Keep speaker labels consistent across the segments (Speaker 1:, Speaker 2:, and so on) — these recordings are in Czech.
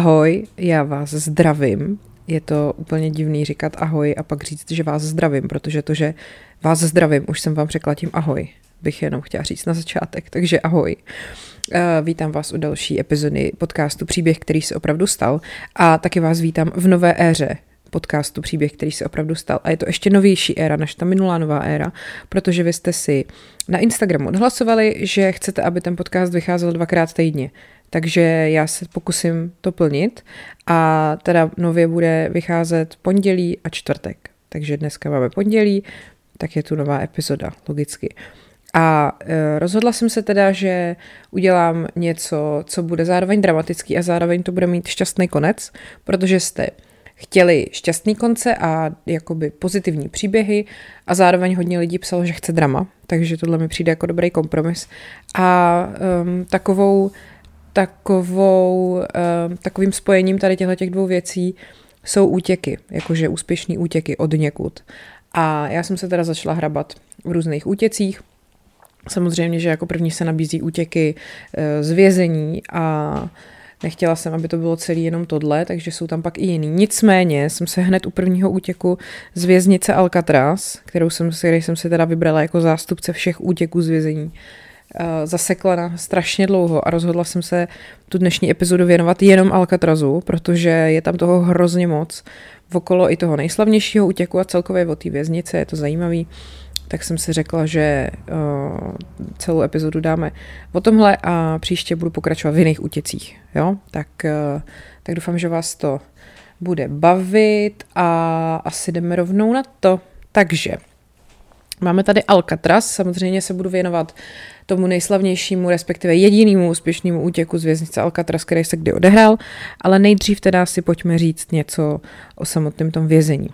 Speaker 1: Ahoj, já vás zdravím. Je to úplně divný říkat ahoj a pak říct, že vás zdravím, protože to, že vás zdravím, už jsem vám řekla tím ahoj, bych jenom chtěla říct na začátek, takže ahoj. Uh, vítám vás u další epizody podcastu Příběh, který se opravdu stal a taky vás vítám v nové éře podcastu Příběh, který se opravdu stal. A je to ještě novější éra než ta minulá nová éra, protože vy jste si na Instagramu odhlasovali, že chcete, aby ten podcast vycházel dvakrát týdně. Takže já se pokusím to plnit a teda nově bude vycházet pondělí a čtvrtek. Takže dneska máme pondělí, tak je tu nová epizoda, logicky. A e, rozhodla jsem se teda, že udělám něco, co bude zároveň dramatický a zároveň to bude mít šťastný konec, protože jste chtěli šťastný konce a jakoby pozitivní příběhy a zároveň hodně lidí psalo, že chce drama, takže tohle mi přijde jako dobrý kompromis. A um, takovou takovou, uh, takovým spojením tady těchto těch dvou věcí jsou útěky, jakože úspěšný útěky od někud. A já jsem se teda začala hrabat v různých útěcích. Samozřejmě, že jako první se nabízí útěky uh, z vězení a Nechtěla jsem, aby to bylo celý jenom tohle, takže jsou tam pak i jiný. Nicméně jsem se hned u prvního útěku z věznice Alcatraz, kterou jsem, který jsem si teda vybrala jako zástupce všech útěků z vězení, Eh, zasekla na strašně dlouho a rozhodla jsem se tu dnešní epizodu věnovat jenom Alcatrazu, protože je tam toho hrozně moc. Okolo i toho nejslavnějšího útěku a celkově o té věznice, je to zajímavý, tak jsem si řekla, že uh, celou epizodu dáme o tomhle a příště budu pokračovat v jiných útěcích. Jo? Tak, uh, tak doufám, že vás to bude bavit a asi jdeme rovnou na to. Takže máme tady Alcatraz, samozřejmě se budu věnovat tomu nejslavnějšímu, respektive jedinému úspěšnému útěku z věznice Alcatraz, který se kdy odehrál, ale nejdřív teda si pojďme říct něco o samotném tom vězení.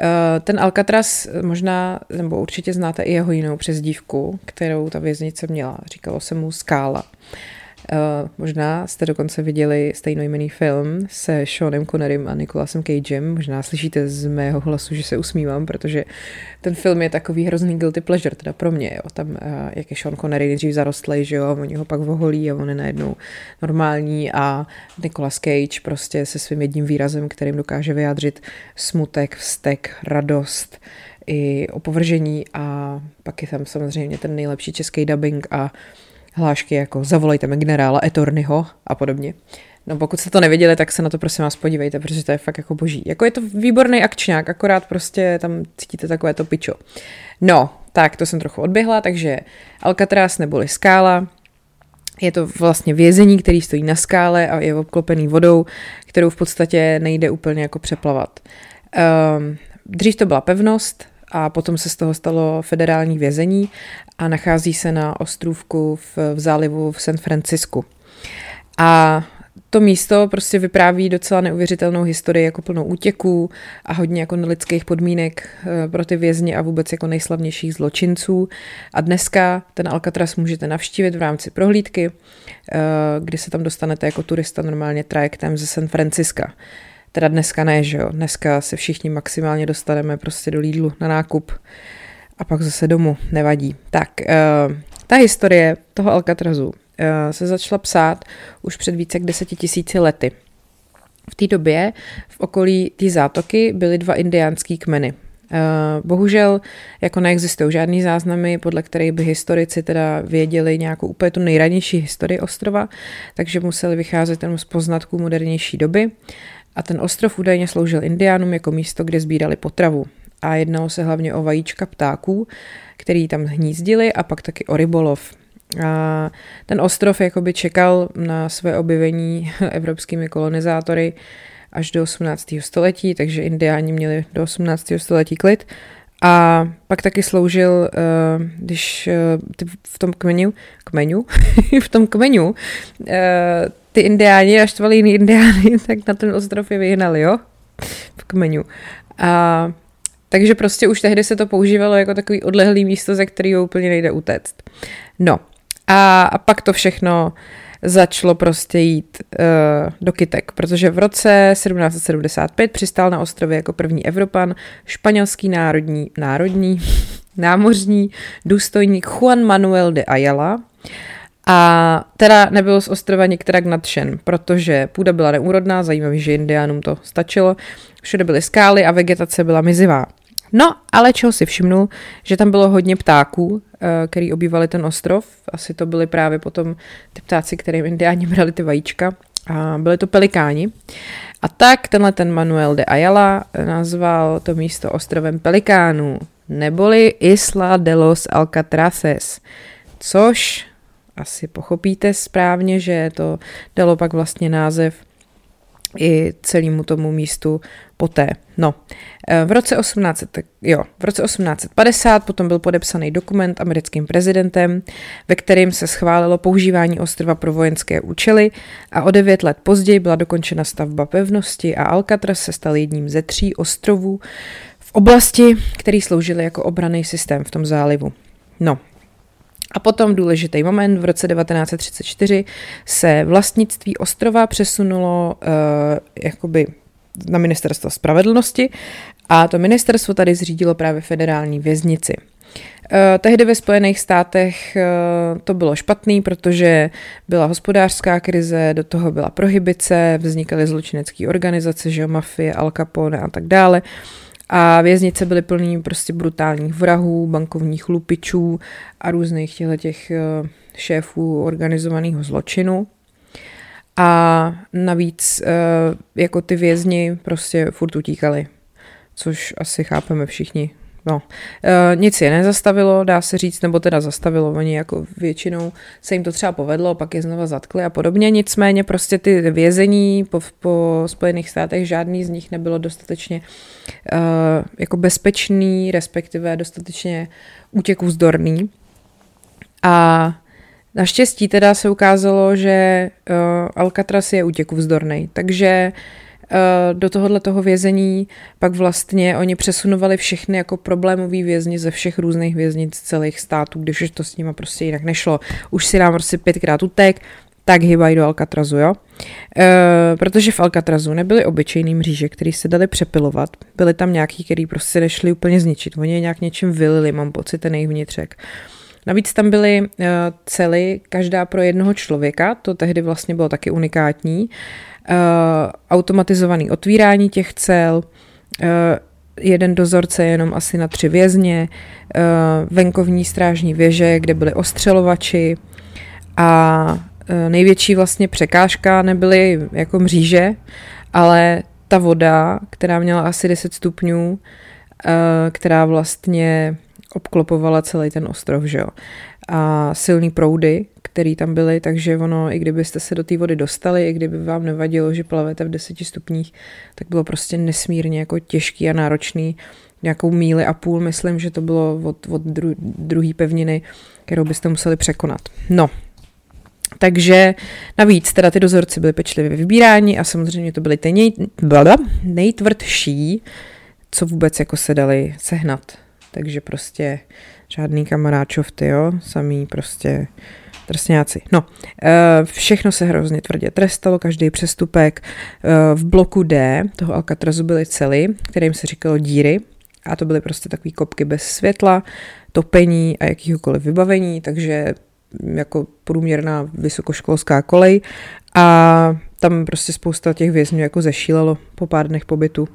Speaker 1: Eh, ten Alcatraz možná, nebo určitě znáte i jeho jinou přezdívku, kterou ta věznice měla. Říkalo se mu Skála. Uh, možná jste dokonce viděli stejnojmený film se Seanem Connerym a Nicolasem Cagem. Možná slyšíte z mého hlasu, že se usmívám, protože ten film je takový hrozný guilty pleasure, teda pro mě. Jo. Tam, uh, jak je Sean Connery nejdřív zarostlej, že jo, a oni ho pak voholí a on je najednou normální a Nicolas Cage prostě se svým jedním výrazem, kterým dokáže vyjádřit smutek, vztek, radost, i opovržení a pak je tam samozřejmě ten nejlepší český dubbing a uh, hlášky jako zavolejte mi generála Etornyho a podobně. No pokud jste to neviděli, tak se na to prosím vás podívejte, protože to je fakt jako boží. Jako je to výborný akčňák, akorát prostě tam cítíte takové to pičo. No, tak to jsem trochu odběhla, takže Alcatraz neboli skála, je to vlastně vězení, který stojí na skále a je obklopený vodou, kterou v podstatě nejde úplně jako přeplavat. Um, dřív to byla pevnost, a potom se z toho stalo federální vězení a nachází se na ostrůvku v, v zálivu v San Francisku. A to místo prostě vypráví docela neuvěřitelnou historii jako plnou útěků a hodně jako nelidských podmínek eh, pro ty vězně a vůbec jako nejslavnějších zločinců. A dneska ten Alcatraz můžete navštívit v rámci prohlídky, eh, kdy se tam dostanete jako turista normálně trajektem ze San Francisca. Teda dneska ne, že jo. Dneska se všichni maximálně dostaneme prostě do Lidlu na nákup a pak zase domů, nevadí. Tak, uh, ta historie toho Alcatrazu uh, se začala psát už před více jak deseti tisíci lety. V té době v okolí té zátoky byly dva indiánský kmeny. Uh, bohužel jako neexistují žádný záznamy, podle kterých by historici teda věděli nějakou úplně tu nejranější historii ostrova, takže museli vycházet jenom z poznatků modernější doby a ten ostrov údajně sloužil indiánům jako místo, kde sbírali potravu. A jednalo se hlavně o vajíčka ptáků, který tam hnízdili a pak taky o rybolov. A ten ostrov jakoby čekal na své objevení evropskými kolonizátory až do 18. století, takže indiáni měli do 18. století klid. A pak taky sloužil, eh, když eh, v tom kmenu, kmenu, v tom kmenu eh, ty indiáni a štvali jiný indiány, tak na ten ostrov je vyhnali, jo? V kmenu. A takže prostě už tehdy se to používalo jako takový odlehlý místo, ze kterého úplně nejde utéct. No a, a pak to všechno začalo prostě jít uh, do kytek, protože v roce 1775 přistál na ostrově jako první Evropan španělský národní, národní, námořní důstojník Juan Manuel de Ayala A teda nebyl z ostrova některak nadšen, protože půda byla neúrodná, zajímavý, že indiánům to stačilo, všude byly skály a vegetace byla mizivá. No, ale čeho si všimnul, že tam bylo hodně ptáků, eh, který obývali ten ostrov. Asi to byly právě potom ty ptáci, kterým indiáni brali ty vajíčka. A byly to pelikáni. A tak tenhle ten Manuel de Ayala nazval to místo ostrovem Pelikánů, neboli Isla de los Alcatraces, což asi pochopíte správně, že to dalo pak vlastně název i celému tomu místu poté. No, eh, v roce 18, jo, v roce 1850 potom byl podepsaný dokument americkým prezidentem, ve kterým se schválilo používání ostrova pro vojenské účely a o devět let později byla dokončena stavba pevnosti a Alcatraz se stal jedním ze tří ostrovů v oblasti, který sloužily jako obraný systém v tom zálivu. No, a potom důležitý moment, v roce 1934 se vlastnictví ostrova přesunulo uh, jakoby na ministerstvo spravedlnosti a to ministerstvo tady zřídilo právě federální věznici. Uh, tehdy ve Spojených státech uh, to bylo špatný, protože byla hospodářská krize, do toho byla prohibice, vznikaly zločinecké organizace, že mafie, Al Capone a tak dále. A věznice byly plný prostě brutálních vrahů, bankovních lupičů a různých těch eh, šéfů organizovaného zločinu. A navíc eh, jako ty vězni prostě furt utíkali, což asi chápeme všichni, No, e, nic je nezastavilo, dá se říct, nebo teda zastavilo, oni jako většinou se jim to třeba povedlo, pak je znova zatkli a podobně, nicméně prostě ty vězení po, po Spojených státech, žádný z nich nebylo dostatečně e, jako bezpečný, respektive dostatečně útěku vzdorný. A naštěstí teda se ukázalo, že uh, Alcatraz je útěku vzdorný, takže uh, do tohohle toho vězení pak vlastně oni přesunovali všechny jako problémový vězni ze všech různých věznic celých států, když už to s nima prostě jinak nešlo. Už si nám prostě pětkrát utek, tak hybají do Alcatrazu, jo? E, protože v Alcatrazu nebyly obyčejný mříže, který se dali přepilovat. Byly tam nějaký, který prostě nešli úplně zničit. Oni je nějak něčím vylili, mám pocit, ten jejich vnitřek. Navíc tam byly uh, cely, každá pro jednoho člověka, to tehdy vlastně bylo taky unikátní. Eh, automatizovaný otvírání těch cel, eh, jeden dozorce jenom asi na tři vězně, eh, venkovní strážní věže, kde byly ostřelovači a největší vlastně překážka nebyly jako mříže, ale ta voda, která měla asi 10 stupňů, která vlastně obklopovala celý ten ostrov, že jo. A silný proudy, který tam byly, takže ono, i kdybyste se do té vody dostali, i kdyby vám nevadilo, že plavete v deseti stupních, tak bylo prostě nesmírně jako těžký a náročný nějakou míli a půl, myslím, že to bylo od, od dru, druhé pevniny, kterou byste museli překonat. No, takže navíc teda ty dozorci byly pečlivě vybíráni a samozřejmě to byly ty nej, nejtvrdší, co vůbec jako se dali sehnat. Takže prostě žádný kamaráčovty, jo, samý prostě Trsňáci. No, eh, všechno se hrozně tvrdě trestalo, každý přestupek. Eh, v bloku D toho Alcatrazu byly cely, kterým se říkalo díry, a to byly prostě takové kopky bez světla, topení a jakýhokoliv vybavení, takže jako průměrná vysokoškolská kolej a tam prostě spousta těch vězňů jako zešílelo po pár dnech pobytu.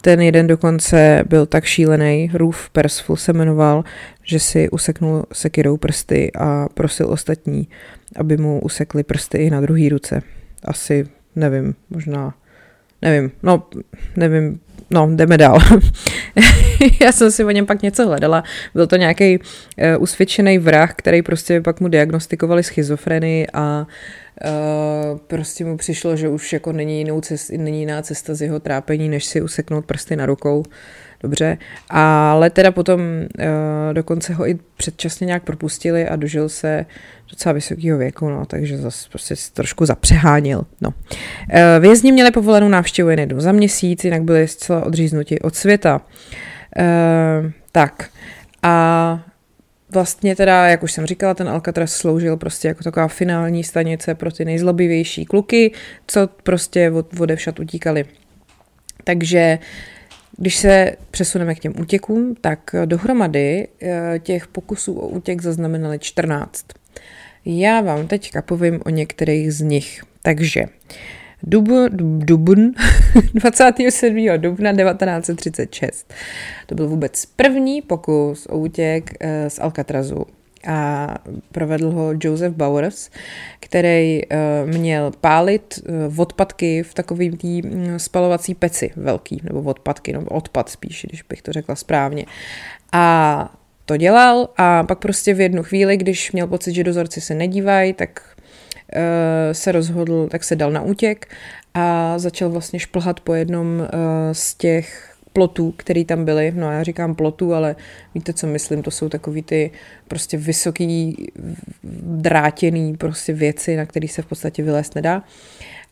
Speaker 1: Ten jeden dokonce byl tak šílený, Roof Persful se jmenoval, že si useknul sekirou prsty a prosil ostatní, aby mu usekli prsty i na druhý ruce. Asi, nevím, možná, nevím, no, nevím, no, jdeme dál. Já jsem si o něm pak něco hledala. Byl to nějaký uh, usvědčený vrah, který prostě pak mu diagnostikovali schizofrenii a Uh, prostě mu přišlo, že už jako není, jinou cest, není jiná cesta z jeho trápení, než si useknout prsty na rukou. Dobře, ale teda potom uh, dokonce ho i předčasně nějak propustili a dožil se docela vysokého věku, no, takže zase prostě trošku zapřehánil. No. Uh, vězni měli povolenou návštěvu jen jednou za měsíc, jinak byli zcela odříznuti od světa. Uh, tak, a vlastně teda, jak už jsem říkala, ten Alcatraz sloužil prostě jako taková finální stanice pro ty nejzlobivější kluky, co prostě od, odevšat utíkali. Takže když se přesuneme k těm útěkům, tak dohromady eh, těch pokusů o útěk zaznamenali 14. Já vám teďka povím o některých z nich. Takže Dubn, dubn 27. dubna 1936. To byl vůbec první pokus o útěk eh, z Alcatrazu a provedl ho Joseph Bowers, který eh, měl pálit eh, odpadky v takovým tý mm, spalovací peci velký, nebo odpadky, nebo odpad spíš, když bych to řekla správně. A to dělal a pak prostě v jednu chvíli, když měl pocit, že dozorci se nedívají, tak Eh, se rozhodl, tak se dal na útěk a začal vlastně šplhat po jednom z těch plotů, který tam byly. No já říkám plotů, ale víte, co myslím, to jsou takový ty prostě vysoký drátěný prostě věci, na který se v podstatě vylézt nedá.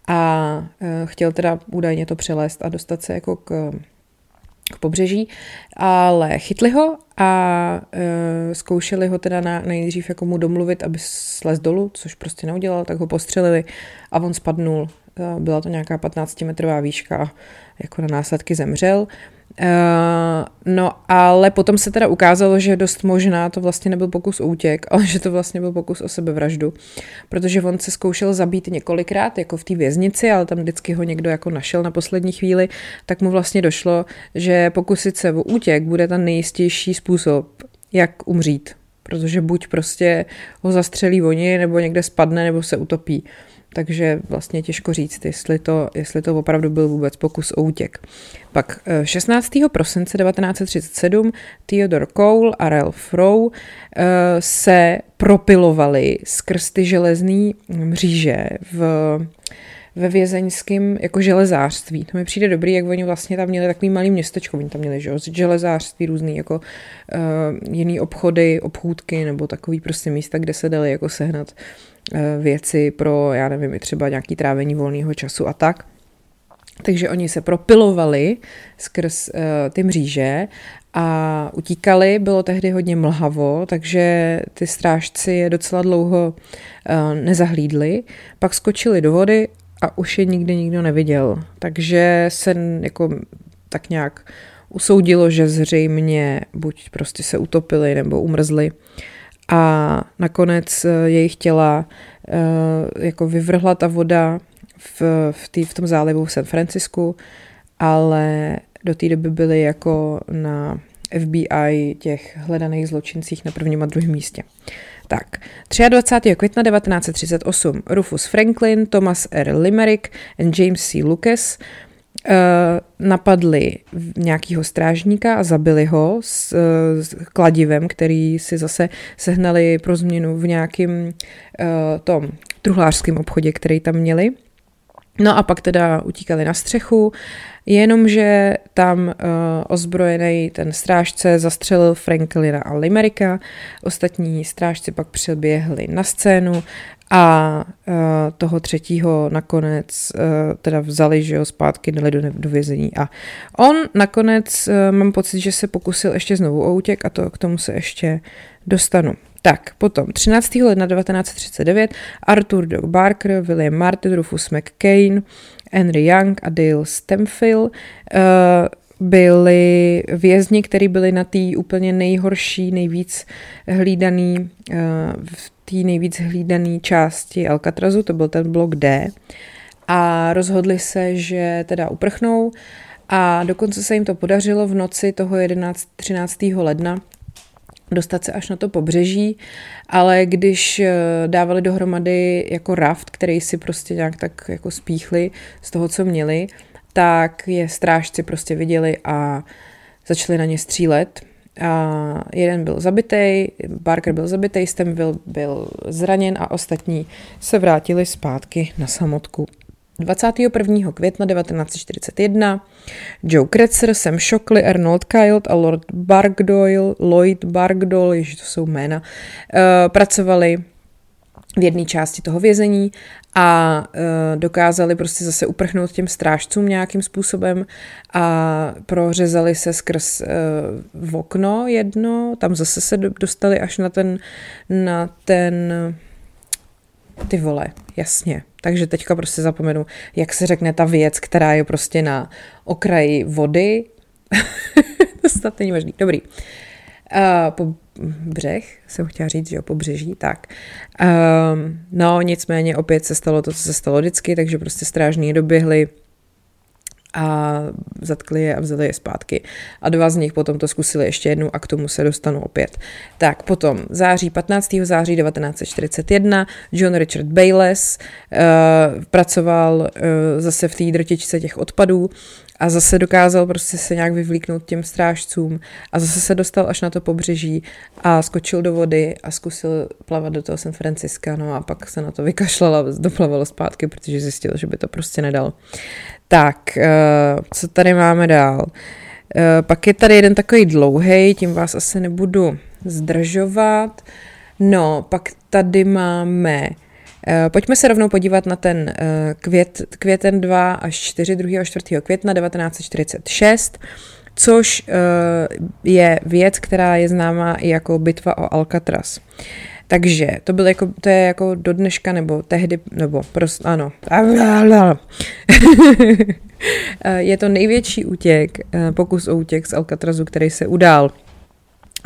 Speaker 1: A eh, chtěl teda údajně to přelézt a dostat se jako k k pobřeží, ale chytli ho a e, zkoušeli ho teda na, nejdřív jako mu domluvit, aby slez dolů, což prostě neudělal, tak ho postřelili a on spadnul. E, byla to nějaká 15-metrová výška jako na následky zemřel. Uh, no, ale potom se teda ukázalo, že dost možná to vlastně nebyl pokus o útěk, ale že to vlastně byl pokus o sebevraždu, protože on se zkoušel zabít několikrát, jako v té věznici, ale tam vždycky ho někdo jako našel na poslední chvíli, tak mu vlastně došlo, že pokusit se o útěk bude ten nejistější způsob, jak umřít, protože buď prostě ho zastřelí oni, nebo někde spadne, nebo se utopí takže vlastně těžko říct, jestli to, jestli to opravdu byl vůbec pokus o útěk. Pak 16. Eh, prosince 1937 Theodore Cole a Ralph Rowe eh, se propilovali skrz ty železný mříže v ve vězeňském jako železářství. To mi přijde dobrý, jak oni vlastně tam měli takový malý městečko, oni tam měli že, železářství, různý jako uh, jiný obchody, obchůdky nebo takový prostě místa, kde se dali jako sehnat Eh, věci pro, já nevím, třeba nějaký trávení volného času a tak. Takže oni se propilovali skrz uh, ty mříže a utíkali, bylo tehdy hodně mlhavo, takže ty strážci je docela dlouho uh, nezahlídli, pak skočili do vody a už je nikdy nikdo neviděl. Takže se jako tak nějak usoudilo, že zřejmě buď prostě se utopili nebo umrzli. Uh, a nakonec eh, jejich těla eh, jako vyvrhla ta voda v, v, tý, v tom zálivu v San Francisku, ale do té doby byly jako na FBI těch hledaných zločincích na prvním a druhém místě. Tak, 23. května 1938 Rufus Franklin, Thomas R. Limerick a James C. Lucas napadli nějakého strážníka a zabili ho s, eh, s kladivem, který si zase sehnali pro změnu v nějakém uh, tom truhlářském obchodě, který tam měli. No a pak teda utíkali na střechu, jenomže tam uh, ozbrojený ten strážce zastřelil Franklina a Limericka, ostatní strážci pak přiběhli na scénu a uh, toho třetího nakonec uh, teda vzali, že jo, zpátky dali do, do vězení. A on nakonec, uh, mám pocit, že se pokusil ještě znovu o útěk a to k tomu se ještě dostanu. Tak, potom 13. ledna 1939 Arthur Doug Barker, William Martin, Rufus McCain, Henry Young a Dale Stemfield uh, byli vězni, kteří byli na té úplně nejhorší, nejvíc hlídaný uh, v té nejvíc hlídané části Alcatrazu, to byl ten blok D, a rozhodli se, že teda uprchnou a dokonce se jim to podařilo v noci toho 11. 13. ledna dostat se až na to pobřeží, ale když eh, dávali dohromady jako raft, který si prostě nějak tak jako spíchli z toho, co měli, tak je strážci prostě viděli a začali na ně střílet a jeden byl zabitý, Barker byl zabitý, Stemville byl zraněn a ostatní se vrátili zpátky na samotku. 21. května 1941 Joe Kretzer, Sam Shockley, Arnold Kyle a Lord Bargdoyle, Lloyd Bargdoyle, ježi to jsou jména, uh, pracovali v jedné části toho vězení a uh, dokázali prostě zase uprchnout těm strážcům nějakým způsobem a prořezali se skrz uh, v okno jedno, tam zase se dostali až na ten, na ten ty vole, jasně. Takže teďka prostě zapomenu, jak se řekne ta věc, která je prostě na okraji vody. to snad není možný. Dobrý. po břeh, jsem chtěla říct, že jo, pobřeží, tak. Um, no, nicméně opět se stalo to, co se stalo vždycky, takže prostě strážní doběhli a zatkli je a vzali je zpátky. A dva z nich potom to zkusili ještě jednou a k tomu se dostanu opět. Tak potom září 15. září 1941 John Richard Bayless uh, pracoval uh, zase v té drtičce těch odpadů a zase dokázal prostě se nějak vyvlíknout těm strážcům a zase se dostal až na to pobřeží a skočil do vody a zkusil plavat do toho San Franciska, no a pak se na to vykašlal a doplavalo zpátky, protože zjistil, že by to prostě nedal. Tak, eh, co tady máme dál? Eh, pak je tady jeden takový dlouhý, tím vás asi nebudu zdržovat. No, pak tady máme Eh, pojďme se rovnou podívat na ten květ, květen 2 až 4, 2. a 4. května 1946, což je věc, která je známá i jako bitva o Alcatraz. Takže to byl jako, to je jako do dneška, nebo tehdy, nebo prostě, ano. je to největší útěk, pokus o útěk z Alcatrazu, který se udál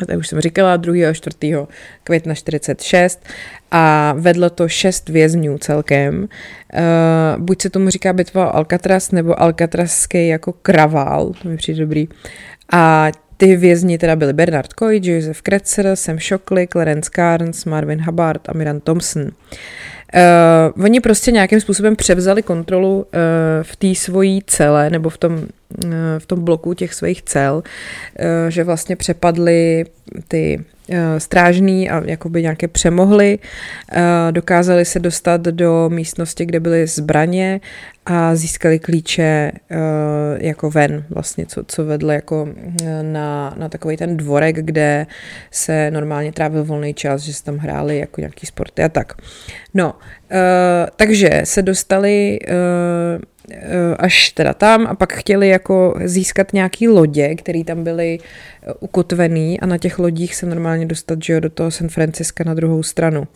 Speaker 1: to už jsem říkala, 2. a 4. května 46 a vedlo to šest vězňů celkem. Uh, buď se tomu říká bitva Alcatraz, nebo Alcatrazský jako kravál, to mi přijde dobrý. A ty vězni teda byli Bernard Coy, Joseph Kretzer, Sam Shockley, Clarence Carnes, Marvin Hubbard a Miran Thompson. Uh, oni prostě nějakým způsobem převzali kontrolu uh, v té svojí cele nebo v tom, uh, v tom bloku těch svých cel, uh, že vlastně přepadli ty strážný a jakoby nějaké přemohli, uh, dokázali se dostat do místnosti, kde byly zbraně a získali klíče uh, jako ven, vlastně, co, co vedlo jako na, na takový ten dvorek, kde se normálně trávil volný čas, že se tam hráli jako nějaký sporty a tak. No, takže se dostali až teda tam a pak chtěli jako získat nějaký lodě, které tam byly ukotvený a na těch lodích se normálně dostat že jo, do toho San Franciska na druhou stranu.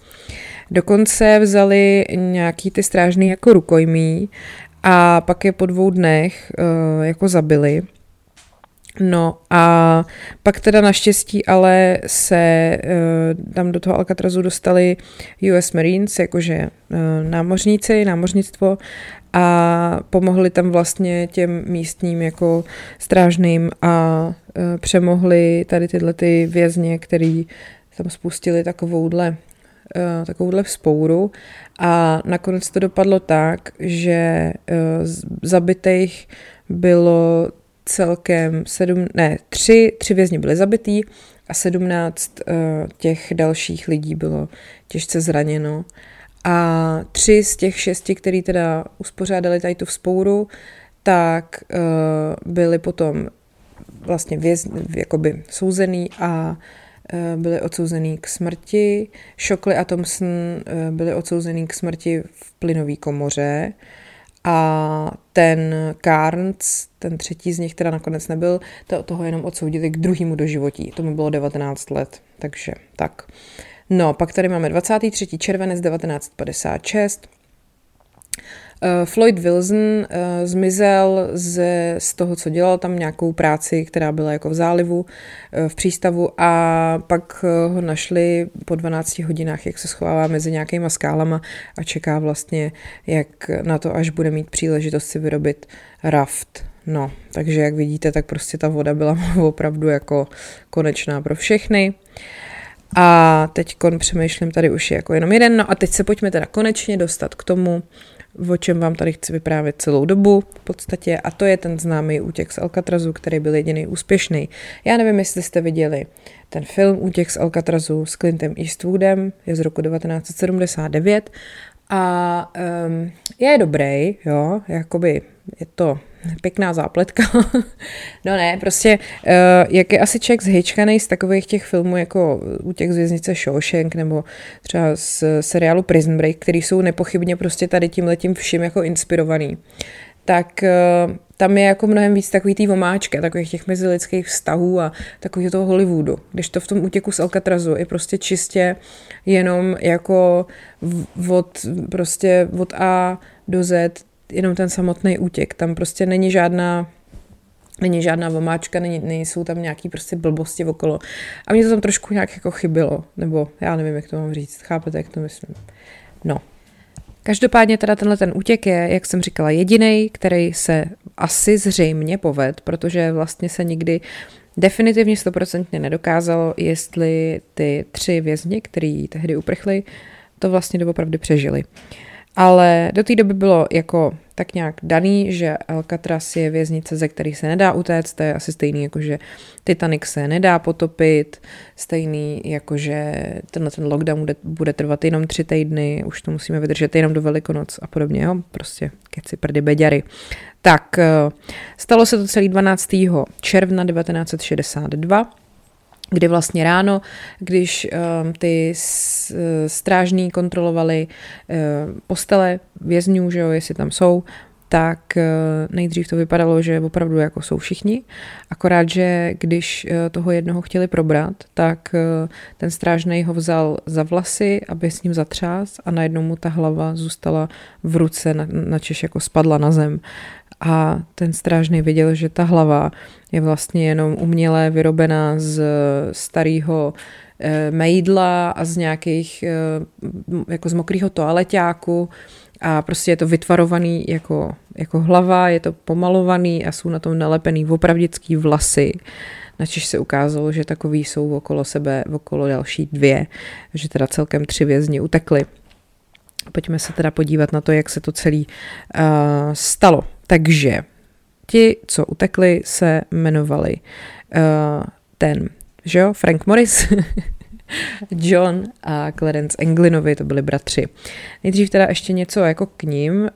Speaker 1: Dokonce vzali nějaký ty strážný jako rukojmí a pak je po dvou dnech uh, jako zabili. No a pak teda naštěstí ale se tam do toho Alcatrazu dostali US Marines, jakože námořníci, námořnictvo a pomohli tam vlastně těm místním jako strážným a uh, přemohli tady tyhle ty vězně, který tam spustili takovouhle uh, takovouhle vzpouru a nakonec to dopadlo tak, že uh, zabitých bylo celkem sedm, ne, tři, tři vězni byly zabitý a sedmnáct těch dalších lidí bylo těžce zraněno. A tři z těch šesti, který teda uspořádali tady tu vzpouru, tak uh, byli potom vlastně věz, jakoby souzený a uh, byli odsouzený k smrti. Shockley a Thompson uh, byli odsouzený k smrti v plynové komoře a ten Carnes, ten třetí z nich teda nakonec nebyl, to, toho jenom odsoudili k druhému doživotí. Tomu bylo 19 let, takže tak. No, pak tady máme 23. červenec 1956. Uh, Floyd Wilson uh, zmizel z, z toho, co dělal tam nějakou práci, která byla jako v zálivu, uh, v přístavu a pak ho našli po 12 hodinách, jak se schovává mezi nějakýma skálama a čeká vlastně, jak na to, až bude mít příležitost si vyrobit raft. No, takže jak vidíte, tak prostě ta voda byla opravdu jako konečná pro všechny. A teď přemýšlím, tady už je jako jenom jeden. No a teď se pojďme teda konečně dostat k tomu, o čem vám tady chci vyprávět celou dobu v podstatě a to je ten známý útěk z Alcatrazu, který byl jediný úspěšný. Já nevím, jestli jste viděli ten film Útěk z Alcatrazu s Clintem Eastwoodem, je z roku 1979 a um, je dobrý, jo, jakoby je to pěkná zápletka. no ne, prostě uh, jak je asi člověk zhyčkaný z takových těch filmů jako u těch z věznice Shawshank nebo třeba z seriálu Prison Break, který jsou nepochybně prostě tady tím letím vším jako inspirovaný, tak tam je jako mnohem víc takový tý vomáčky, takových těch mezilidských vztahů a takového toho Hollywoodu. Když to v tom útěku z Alcatrazu je prostě čistě jenom jako od, prostě od A do Z jenom ten samotný útěk. Tam prostě není žádná není žádná vomáčka, není, nejsou tam nějaký prostě blbosti okolo. A mě to tam trošku nějak jako chybilo, nebo já nevím, jak to mám říct, chápete, jak to myslím. No. Každopádně teda tenhle ten útěk je, jak jsem říkala, jediný, který se asi zřejmě poved, protože vlastně se nikdy definitivně stoprocentně nedokázalo, jestli ty tři vězni, který tehdy uprchli, to vlastně doopravdy přežili. Ale do té doby bylo jako tak nějak daný, že Alcatraz je věznice, ze kterých se nedá utéct, to je asi stejný, jako že Titanic se nedá potopit, stejný, jako že tenhle ten lockdown bude, bude trvat jenom tři týdny, už to musíme vydržet jenom do Velikonoc a podobně, jo, prostě keci prdy beďary. Tak, eh, stalo se to celý 12. června 1962, kdy vlastně ráno, když um, ty strážní kontrolovali uh, postele vězňů, že jo, jestli tam jsou, tak uh, nejdřív to vypadalo, že opravdu jako jsou všichni, akorát, že když toho jednoho chtěli probrat, tak ten strážnej ho vzal za vlasy, aby s ním zatřás a najednou mu ta hlava zůstala v ruce, na, načež jako spadla na zem a ten strážný viděl, že ta hlava je vlastně jenom uměle vyrobená z starého e, mejdla a z nějakých, e, jako z mokrého toaleťáku a prostě je to vytvarovaný jako, jako hlava, je to pomalovaný a jsou na tom nalepený opravdický vlasy. Načež se ukázalo, že takový jsou okolo sebe, okolo další dvě, že teda celkem tři vězni utekli. Pojďme se teda podívat na to, jak se to celý uh, stalo. Takže ti, co utekli, se jmenovali uh, ten, že jo, Frank Morris, John a Clarence Englinovi, to byli bratři. Nejdřív teda ještě něco jako k ním. Uh,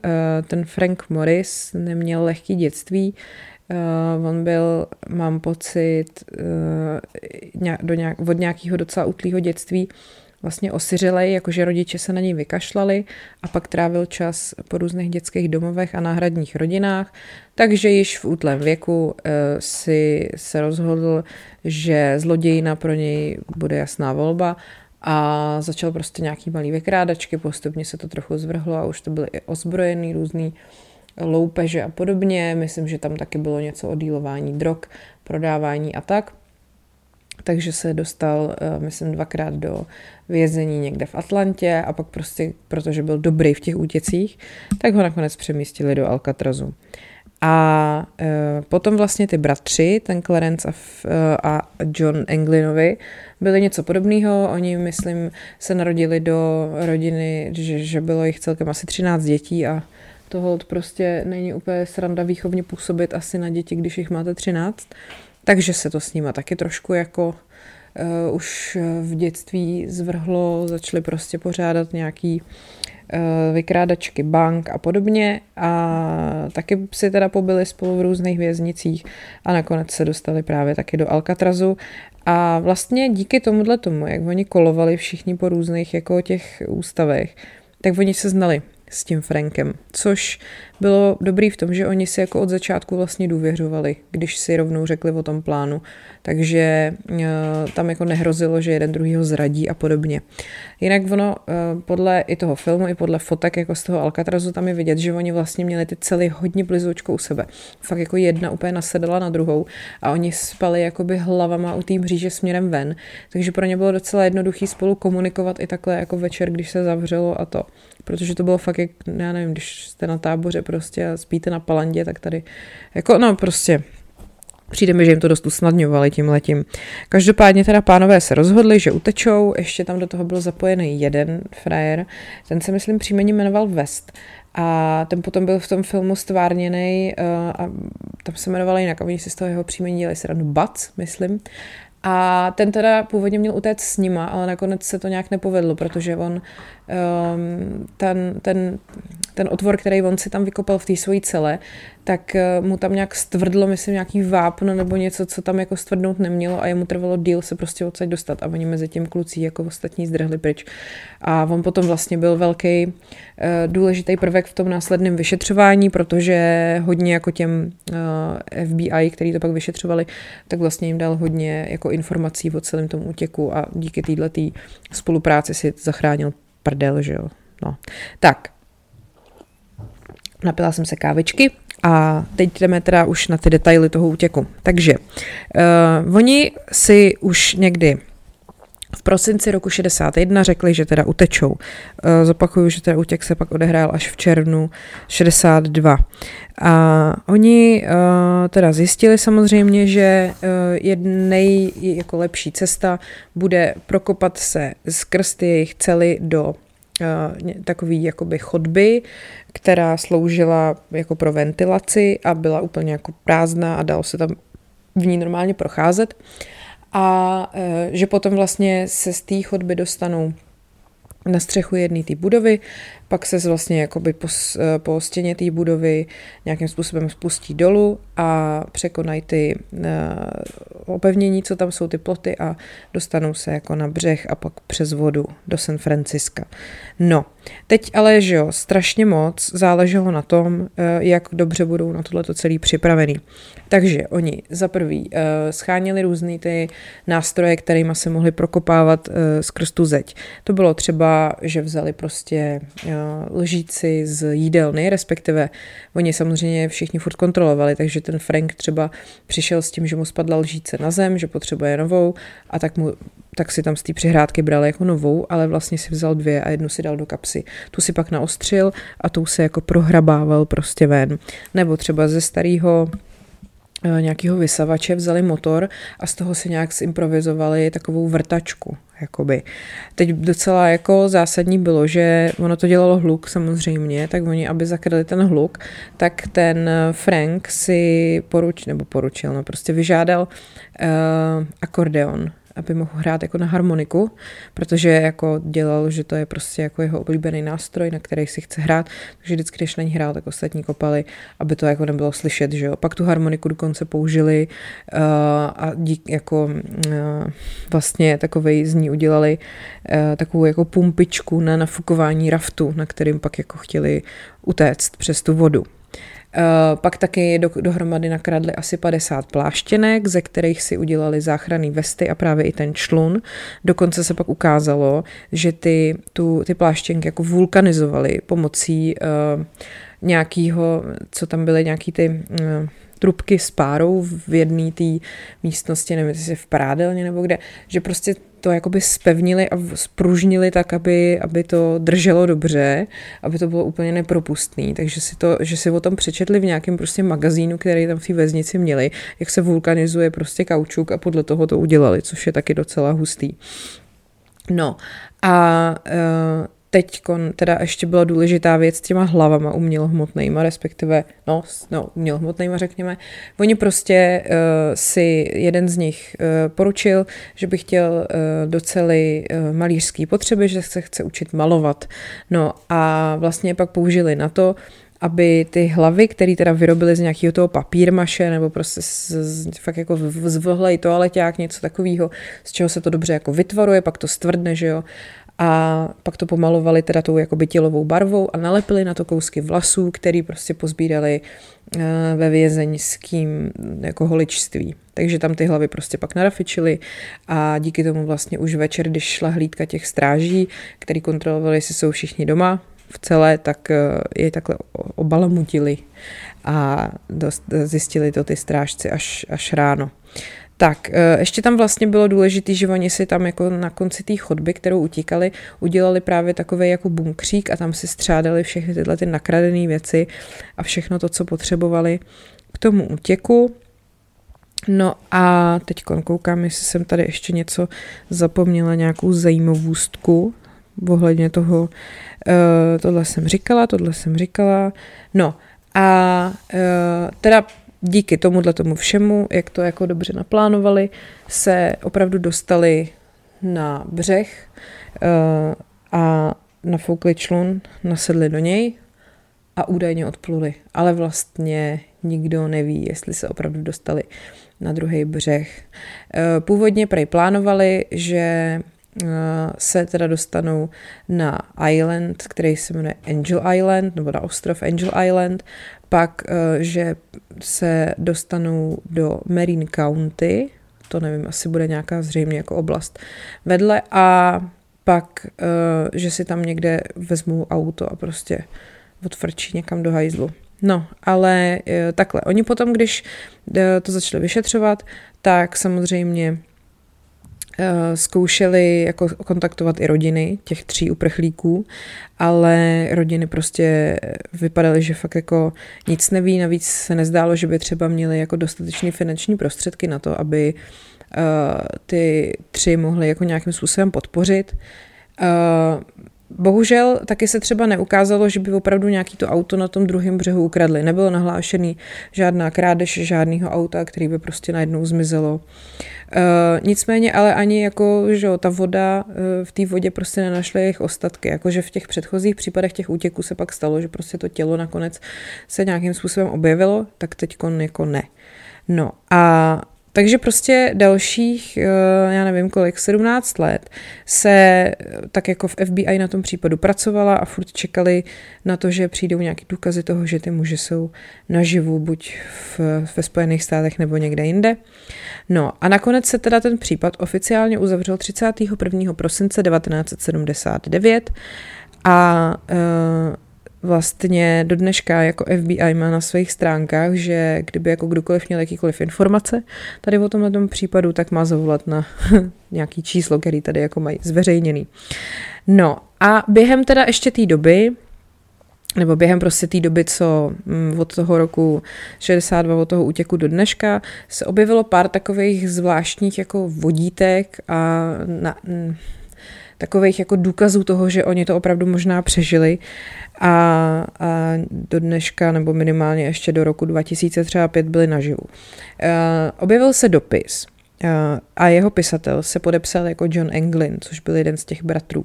Speaker 1: ten Frank Morris neměl lehký dětství, Uh, on byl, mám pocit, do nějak, od nějakého docela utlýho dětství vlastně osiřelej, jakože rodiče se na něj vykašlali a pak trávil čas po různých dětských domovech a náhradních rodinách, takže již v útlém věku uh, si se rozhodl, že zlodějina pro něj bude jasná volba a začal prostě nějaký malý vykrádačky, postupně se to trochu zvrhlo a už to byly i ozbrojený různý loupeže a podobně. Myslím, že tam taky bylo něco o dílování drog, prodávání a tak takže se dostal, eh, myslím, dvakrát do vězení někde v Atlantě a pak prostě, protože byl dobrý v těch útěcích, tak ho nakonec přemístili do Alcatrazu. A e, potom vlastně ty bratři, ten Clarence a, e, a John Englinovi, byli něco podobného. Oni, myslím, se narodili do rodiny, že, že bylo jich celkem asi 13 dětí a tohle prostě není úplně sranda výchovně působit asi na děti, když jich máte 13. Takže se to s nima taky trošku jako uh, už v dětství zvrhlo, začali prostě pořádat nějaký uh, vykrádačky bank a podobně. A taky si teda pobyli spolu v různých věznicích a nakonec se dostali právě taky do Alcatrazu. A vlastně díky tomuhle tomu, jak oni kolovali všichni po různých jako těch ústavech, tak oni se znali s tím Frankem, což bylo dobrý v tom, že oni si jako od začátku vlastně důvěřovali, když si rovnou řekli o tom plánu, takže uh, tam jako nehrozilo, že jeden druhý ho zradí a podobně. Jinak ono uh, podle i toho filmu, i podle fotek jako z toho Alcatrazu tam je vidět, že oni vlastně měli ty celý hodně blizoučko u sebe. Fakt jako jedna úplně nasedala na druhou a oni spali jakoby hlavama u té mříže směrem ven, takže pro ně bylo docela jednoduchý spolu komunikovat i takhle jako večer, když se zavřelo a to protože to bylo fakt, jak, já nevím, když jste na táboře prostě a spíte na palandě, tak tady, jako no prostě Přijde mi, že jim to dost usnadňovali tím letím. Každopádně teda pánové se rozhodli, že utečou, ještě tam do toho byl zapojený jeden frajer, ten se myslím příjmení jmenoval West a ten potom byl v tom filmu stvárněný uh, a tam se jmenoval jinak a oni si z toho jeho příjmení dělali srandu Bac, myslím. A ten teda původně měl utéct s nima, ale nakonec se to nějak nepovedlo, protože on um, ten, ten, ten otvor, který on si tam vykopal v té svojí cele, tak uh, mu tam nějak stvrdlo, myslím, nějaký vápno nebo něco, co tam jako stvrdnout nemělo a jemu trvalo díl se prostě odsaď dostat a oni mezi tím kluci jako ostatní zdrhli pryč. A on potom vlastně byl velký uh, důležitý prvek v tom následném vyšetřování, protože hodně jako těm uh, FBI, který to pak vyšetřovali, tak vlastně jim dal hodně jako informací o celém tom útěku a díky této spolupráci si zachránil prdel, že jo. No. Tak, napila jsem se kávičky A teď jdeme teda už na ty detaily toho útěku. Takže uh, oni si už někdy v prosinci roku 61 řekli, že teda utečou. Eh, zopakuju, že teda útěk se pak odehrál až v červnu 62. A oni uh, teda zjistili samozřejmě, že jednej jako lepší cesta bude prokopat se skrz ty jejich cely do takový jakoby chodby, která sloužila jako pro ventilaci a byla úplně jako prázdná a dalo se tam v ní normálně procházet. A uh, že potom vlastně se z té chodby dostanou na střechu jedné té budovy, pak se vlastně jakoby po, eh, po stěně té budovy nějakým způsobem spustí dolů a překonají ty uh, opevnění, co tam jsou ty ploty a dostanou se jako na břeh a pak přes vodu do San Franciska. No, teď ale, že jo, strašně moc záleželo na tom, uh, jak dobře budou na tohleto celý připravený. Takže oni za prvý schánili různý ty nástroje, kterými se mohli prokopávat skrz tu zeď. To bylo třeba, že vzali prostě lžíci z jídelny, respektive oni samozřejmě všichni furt kontrolovali, takže ten Frank třeba přišel s tím, že mu spadla lžíce na zem, že potřebuje novou a tak mu tak si tam z té přihrádky bral jako novou, ale vlastně si vzal dvě a jednu si dal do kapsy. Tu si pak naostřil a tou se jako prohrabával prostě ven. Nebo třeba ze starého eh, nějakého vysavače vzali motor a z toho si nějak zimprovizovali takovou vrtačku. Jakoby. Teď docela jako zásadní bylo, že ono to dělalo hluk samozřejmě, tak oni, aby zakryli ten hluk, tak ten Frank si poruč, nebo poručil, no prostě vyžádal uh, akordeon aby mohl hrát jako na harmoniku, protože jako dělal, že to je prostě jako jeho oblíbený nástroj, na který si chce hrát, takže vždycky, když na ní hrál, tak ostatní kopali, aby to jako nebylo slyšet, že jo. Pak tu harmoniku dokonce použili uh, a dík jako uh, vlastně takovej z ní udělali uh, takovou jako pumpičku na nafukování raftu, na kterým pak jako chtěli utéct přes tu vodu. Eh, pak taky do, dohromady nakradli asi 50 pláštěnek, ze kterých si udělali záchranné vesty a právě i ten člun. Dokonce se pak ukázalo, že ty, tu, ty pláštěnky jako vulkanizovali pomocí uh, nějakého, co tam byly, nějaký ty uh, trubky s párou v jedné té místnosti, nevím, jestli v prádelně nebo kde, že prostě to jakoby spevnili a spružnili tak, aby, aby to drželo dobře, aby to bylo úplně nepropustný. Takže si to, že si o tom přečetli v nějakém prostě magazínu, který tam v té věznici měli, jak se vulkanizuje prostě kaučuk a podle toho to udělali, což je taky docela hustý. No a uh, teď teda ještě byla důležitá věc s těma hlavama umělohmotnýma, respektive, no, no umělohmotnýma řekněme. Oni prostě uh, si jeden z nich uh, poručil, že by chtěl uh, docely uh, malířský potřeby, že se chce učit malovat. No a vlastně pak použili na to, aby ty hlavy, které teda vyrobili z nějakého toho papírmaše nebo prostě z, z, fakt jako z vhlej toaleťák, něco takového, z čeho se to dobře jako vytvaruje, pak to stvrdne, že jo, a pak to pomalovali teda tou jakoby tělovou barvou a nalepili na to kousky vlasů, který prostě pozbírali eh, ve vězeňským jako holičství. Takže tam ty hlavy prostě pak narafičily a díky tomu vlastně už večer, když šla hlídka těch stráží, který kontrolovali, jestli jsou všichni doma v celé, tak eh, je takhle obalamutili a dost, zjistili to ty strážci až, až ráno. Tak, eh, ještě tam vlastně bylo důležité, že oni si tam jako na konci té chodby, kterou utíkali, udělali právě takový jako bunkřík a tam si střádali všechny tyhle ty nakradené věci a všechno to, co potřebovali k tomu útěku. No a teď koukám, jestli jsem tady ještě něco zapomněla, nějakou zajímavostku ohledně toho. Uh, tohle jsem říkala, tohle jsem říkala. No a uh, teda díky tomuhle tomu všemu, jak to jako dobře naplánovali, se opravdu dostali na břeh uh, a nafoukli člun, nasedli do něj a údajně odpluli. Ale vlastně nikdo neví, jestli se opravdu dostali na druhý břeh. Původně prej plánovali, že se teda dostanou na island, který se jmenuje Angel Island, nebo na ostrov Angel Island, pak, eh, že se dostanou do Marine County, to nevím, asi bude nějaká zřejmě jako oblast vedle a pak, eh, že si tam někde vezmou auto a prostě odfrčí někam do hajzlu. No, ale takhle. Oni potom, když to začali vyšetřovat, tak samozřejmě zkoušeli jako kontaktovat i rodiny těch tří uprchlíků, ale rodiny prostě vypadaly, že fakt jako nic neví, navíc se nezdálo, že by třeba měli jako dostatečný finanční prostředky na to, aby ty tři mohli jako nějakým způsobem podpořit. Bohužel taky se třeba neukázalo, že by opravdu nějaký to auto na tom druhém břehu ukradli. Nebylo nahlášený žádná krádež žádného auta, který by prostě najednou zmizelo. E, nicméně ale ani jako, že ta voda, e, v té vodě prostě nenašly jejich ostatky. Jakože v těch předchozích případech těch útěků se pak stalo, že prostě to tělo nakonec se nějakým způsobem objevilo, tak teď jako ne. No a takže prostě dalších, eh, já nevím kolik, 17 let se eh, tak jako v FBI na tom případu pracovala a furt čekali na to, že přijdou nějaké důkazy toho, že ty muži jsou naživu buď v, ve Spojených státech nebo někde jinde. No a nakonec se teda ten případ oficiálně uzavřel 31. prosince 1979 a uh, vlastně do dneška jako FBI má na svých stránkách, že kdyby jako kdokoliv měl jakýkoliv informace tady o tomhle tom případu, tak má zavolat na nějaký číslo, který tady jako mají zveřejněný. No a během teda ještě té doby, nebo během prostě té doby, co mm, od toho roku 62, od toho útěku do dneška, se objevilo pár takových zvláštních jako vodítek a na, takových jako důkazů toho, že oni to opravdu možná přežili a, a do dneška nebo minimálně ještě do roku 2005 byli naživu. Uh, objevil se dopis uh, a jeho pisatel se podepsal jako John Englin, což byl jeden z těch bratrů.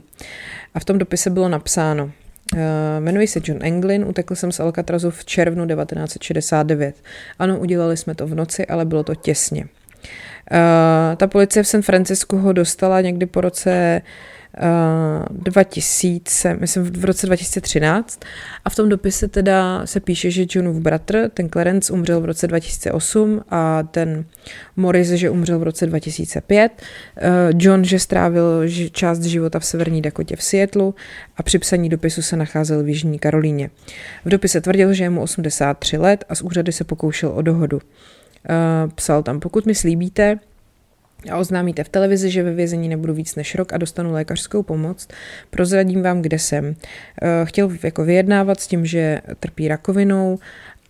Speaker 1: A v tom dopise bylo napsáno, Uh, jmenuji se John Englin, utekl jsem z Alcatrazu v červnu 1969. Ano, udělali jsme to v noci, ale bylo to těsně. Uh, ta policie v San Francisku ho dostala někdy po roce 2000, myslím v roce 2013 a v tom dopise teda se píše, že Johnův bratr, ten Clarence umřel v roce 2008 a ten Morris, že umřel v roce 2005, eh, John, že strávil část života v severní Dakotě v Seattlu a při psaní dopisu se nacházel v Jižní Karolíně. V dopise tvrdil, že je mu 83 let a z úřady se pokoušel o dohodu. Eh, psal tam, pokud mi slíbíte, a oznámíte v televizi, že ve vězení nebudu víc než rok a dostanu lékařskou pomoc, prozradím vám, kde jsem. Eh, chtěl jako vyjednávat s tím, že trpí rakovinou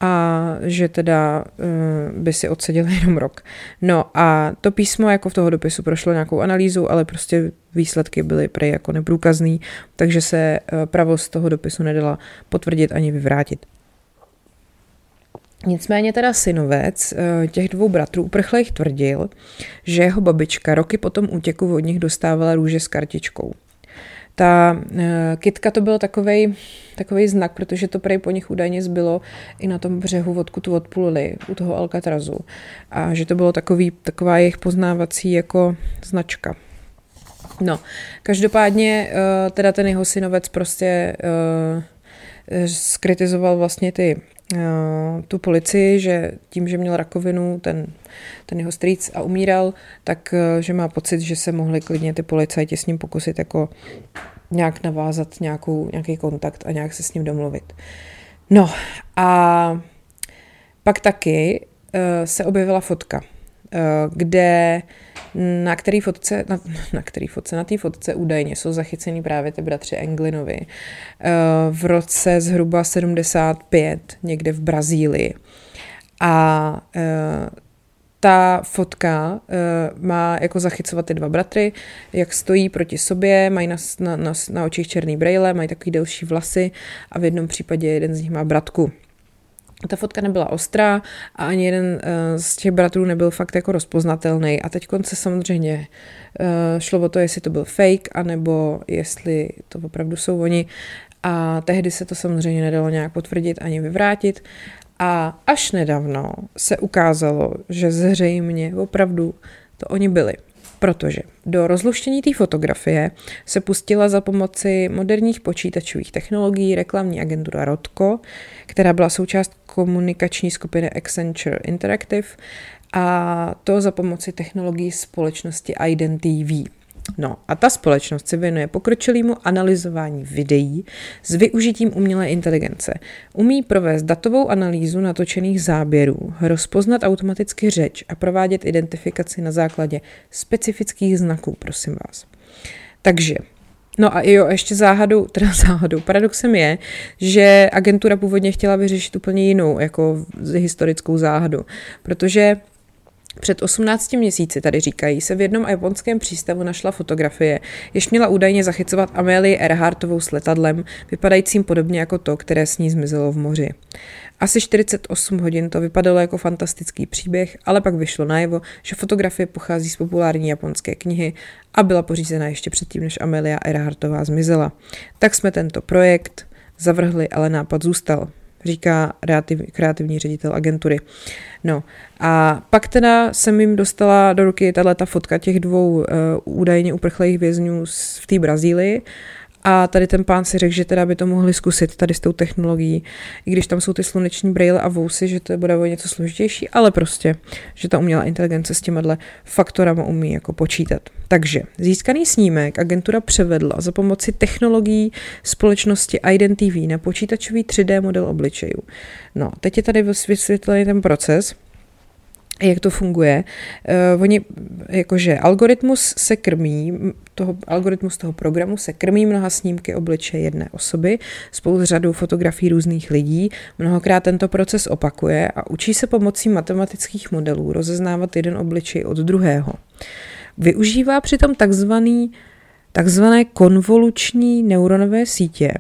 Speaker 1: a že teda uh, by si odseděl jenom rok. No a to písmo jako v toho dopisu prošlo nějakou analýzou, ale prostě výsledky byly prej jako neprůkazný, takže se uh, pravost toho dopisu nedala potvrdit ani vyvrátit. Nicméně teda synovec eh, těch dvou bratrů uprchlých tvrdil, že jeho babička roky po tom útěku od nich dostávala růže s kartičkou. Ta uh, kitka to byl takový takovej znak, protože to prej po nich údajně zbylo i na tom břehu, odkud odpluli, u toho Alcatrazu. A že to bylo takový, taková jejich poznávací jako značka. No, každopádně uh, teda ten jeho synovec prostě uh, skritizoval vlastně ty Eh, tu policii, že tím, že měl rakovinu, ten, ten jeho strýc a umíral, tak eh, že má pocit, že se mohli klidně ty policajti s ním pokusit jako nějak navázat nějakou, nějaký kontakt a nějak se s ním domluvit. No a pak taky uh, se objevila fotka, kde na který fotce, na, na který fotce, na té fotce údajně jsou zachycený právě ty bratři Englinovi eh, v roce zhruba 75 někde v Brazílii. A eh, ta fotka uh, má jako zachycovat ty dva bratry, jak stojí proti sobě, mají na, na, na, na očích černý brejle, mají takový delší vlasy a v jednom případě jeden z nich má bratku. Ta fotka nebyla ostrá a ani jeden uh, z těch bratrů nebyl fakt jako rozpoznatelný. A teď se samozřejmě uh, šlo o to, jestli to byl fake, anebo jestli to opravdu jsou oni. A tehdy se to samozřejmě nedalo nějak potvrdit ani vyvrátit. A až nedávno se ukázalo, že zřejmě opravdu to oni byli protože do rozluštění té fotografie se pustila za pomoci moderních počítačových technologií reklamní agentura Rotko, která byla součást komunikační skupiny Accenture Interactive a to za pomoci technologií společnosti IdenTV. No a ta společnost se věnuje pokročilému analyzování videí s využitím umělé inteligence. Umí provést datovou analýzu natočených záběrů, rozpoznat automaticky řeč a provádět identifikaci na základě specifických znaků, prosím vás. Takže No a jo, ještě záhadou, teda záhadou, paradoxem je, že agentura původně chtěla vyřešit úplně jinou, jako historickou záhadu, protože před 18 měsíci, tady říkají, se v jednom japonském přístavu našla fotografie, jež měla údajně zachycovat Amélie Earhartovou s letadlem, vypadajícím podobně jako to, které s ní zmizelo v moři. Asi 48 hodin to vypadalo jako fantastický příběh, ale pak vyšlo najevo, že fotografie pochází z populární japonské knihy a byla pořízena ještě předtím, než Amelia Earhartová zmizela. Tak jsme tento projekt zavrhli, ale nápad zůstal říká kreativní ředitel agentury. No a pak teda jsem jim dostala do ruky tato fotka těch dvou uh, údajně uprchlých vězňů v té Brazílii a tady ten pán si řekl, že teda by to mohli zkusit tady s tou technologií, i když tam jsou ty sluneční brýle a vousy, že to bude o něco složitější, ale prostě, že ta umělá inteligence s těma faktorama umí jako počítat. Takže získaný snímek agentura převedla za pomoci technologií společnosti IdenTV na počítačový 3D model obličejů. No, teď je tady vysvětlený ten proces, jak to funguje. Uh, oni, jakože algoritmus se krmí, toho, algoritmus toho programu se krmí mnoha snímky obličeje jedné osoby spolu s řadou fotografií různých lidí. Mnohokrát tento proces opakuje a učí se pomocí matematických modelů rozeznávat jeden obličej od druhého. Využívá přitom takzvaný, takzvané konvoluční neuronové sítě,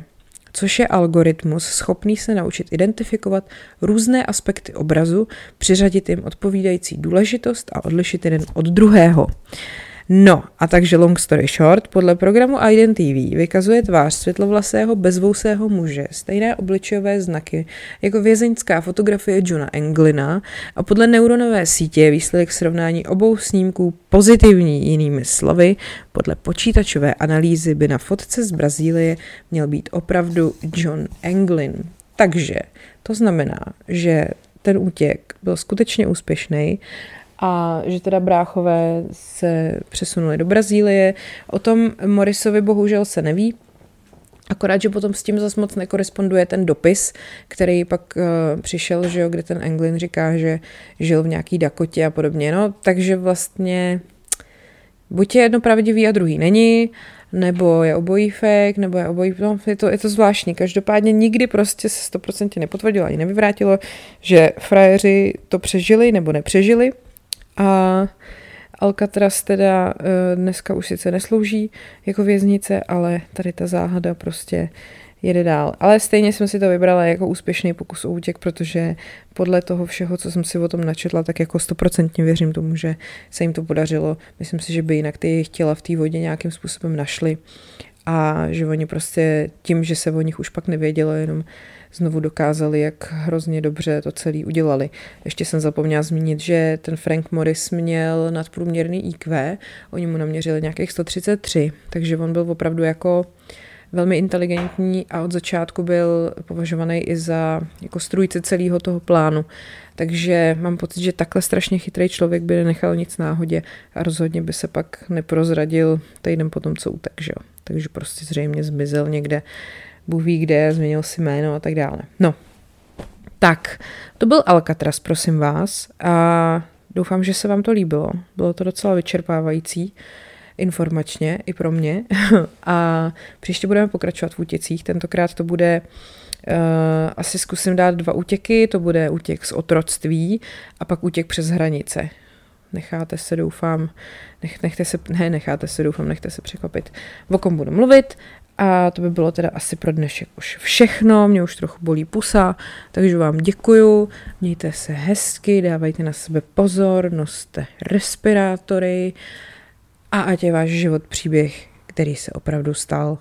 Speaker 1: což je algoritmus schopný se naučit identifikovat různé aspekty obrazu, přiřadit jim odpovídající důležitost a odlišit jeden od druhého. No a takže long story short, podle programu IdenTV vykazuje tvář světlovlasého bezvousého muže stejné obličejové znaky jako vězeňská fotografie Johna Englina a podle neuronové sítě je výsledek srovnání obou snímků pozitivní jinými slovy. Podle počítačové analýzy by na fotce z Brazílie měl být opravdu John Englin. Takže to znamená, že ten útěk byl skutečně úspěšný a že teda bráchové se přesunuli do Brazílie. O tom Morisovi bohužel se neví, Akorát, že potom s tím zase moc nekoresponduje ten dopis, který pak uh, přišel, že jo, kde ten Anglin říká, že žil v nějaký Dakotě a podobně. No, takže vlastně buď je jedno pravdivý a druhý není, nebo je obojí fake, nebo je obojí, no, je to, je to zvláštní. Každopádně nikdy prostě se 100% nepotvrdilo ani nevyvrátilo, že frajeři to přežili nebo nepřežili. A Alcatraz teda eh, dneska už sice neslouží jako věznice, ale tady ta záhada prostě jede dál. Ale stejně jsem si to vybrala jako úspěšný pokus o útěk, protože podle toho všeho, co jsem si o tom načetla, tak jako stoprocentně věřím tomu, že se jim to podařilo. Myslím si, že by jinak ty jejich těla v té vodě nějakým způsobem našli a že oni prostě tím, že se o nich už pak nevědělo, jenom znovu dokázali, jak hrozně dobře to celý udělali. Ještě jsem zapomněla zmínit, že ten Frank Morris měl nadprůměrný IQ, oni mu naměřili nějakých 133, takže on byl opravdu jako velmi inteligentní a od začátku byl považovaný i za jako strůjce celého toho plánu. Takže mám pocit, že takhle strašně chytrý člověk by nenechal nic náhodě a rozhodně by se pak neprozradil týden po tom, co utek, že? Takže prostě zřejmě zmizel někde Bůh ví kde, změnil si jméno a tak dále. No, tak, to byl Alcatraz, prosím vás, a doufám, že se vám to líbilo. Bylo to docela vyčerpávající informačně i pro mě. a příště budeme pokračovat v útěcích. Tentokrát to bude Uh, asi zkusím dát dva útěky, to bude útěk z otroctví a pak útěk přes hranice. Necháte se, doufám, nech, nechte se, ne, necháte se, doufám, nechte se překvapit, o kom budu mluvit a to by bylo teda asi pro dnešek už všechno. Mě už trochu bolí pusa, takže vám děkuju. Mějte se hezky, dávajte na sebe pozor, noste respirátory a ať je váš život příběh, který se opravdu stal.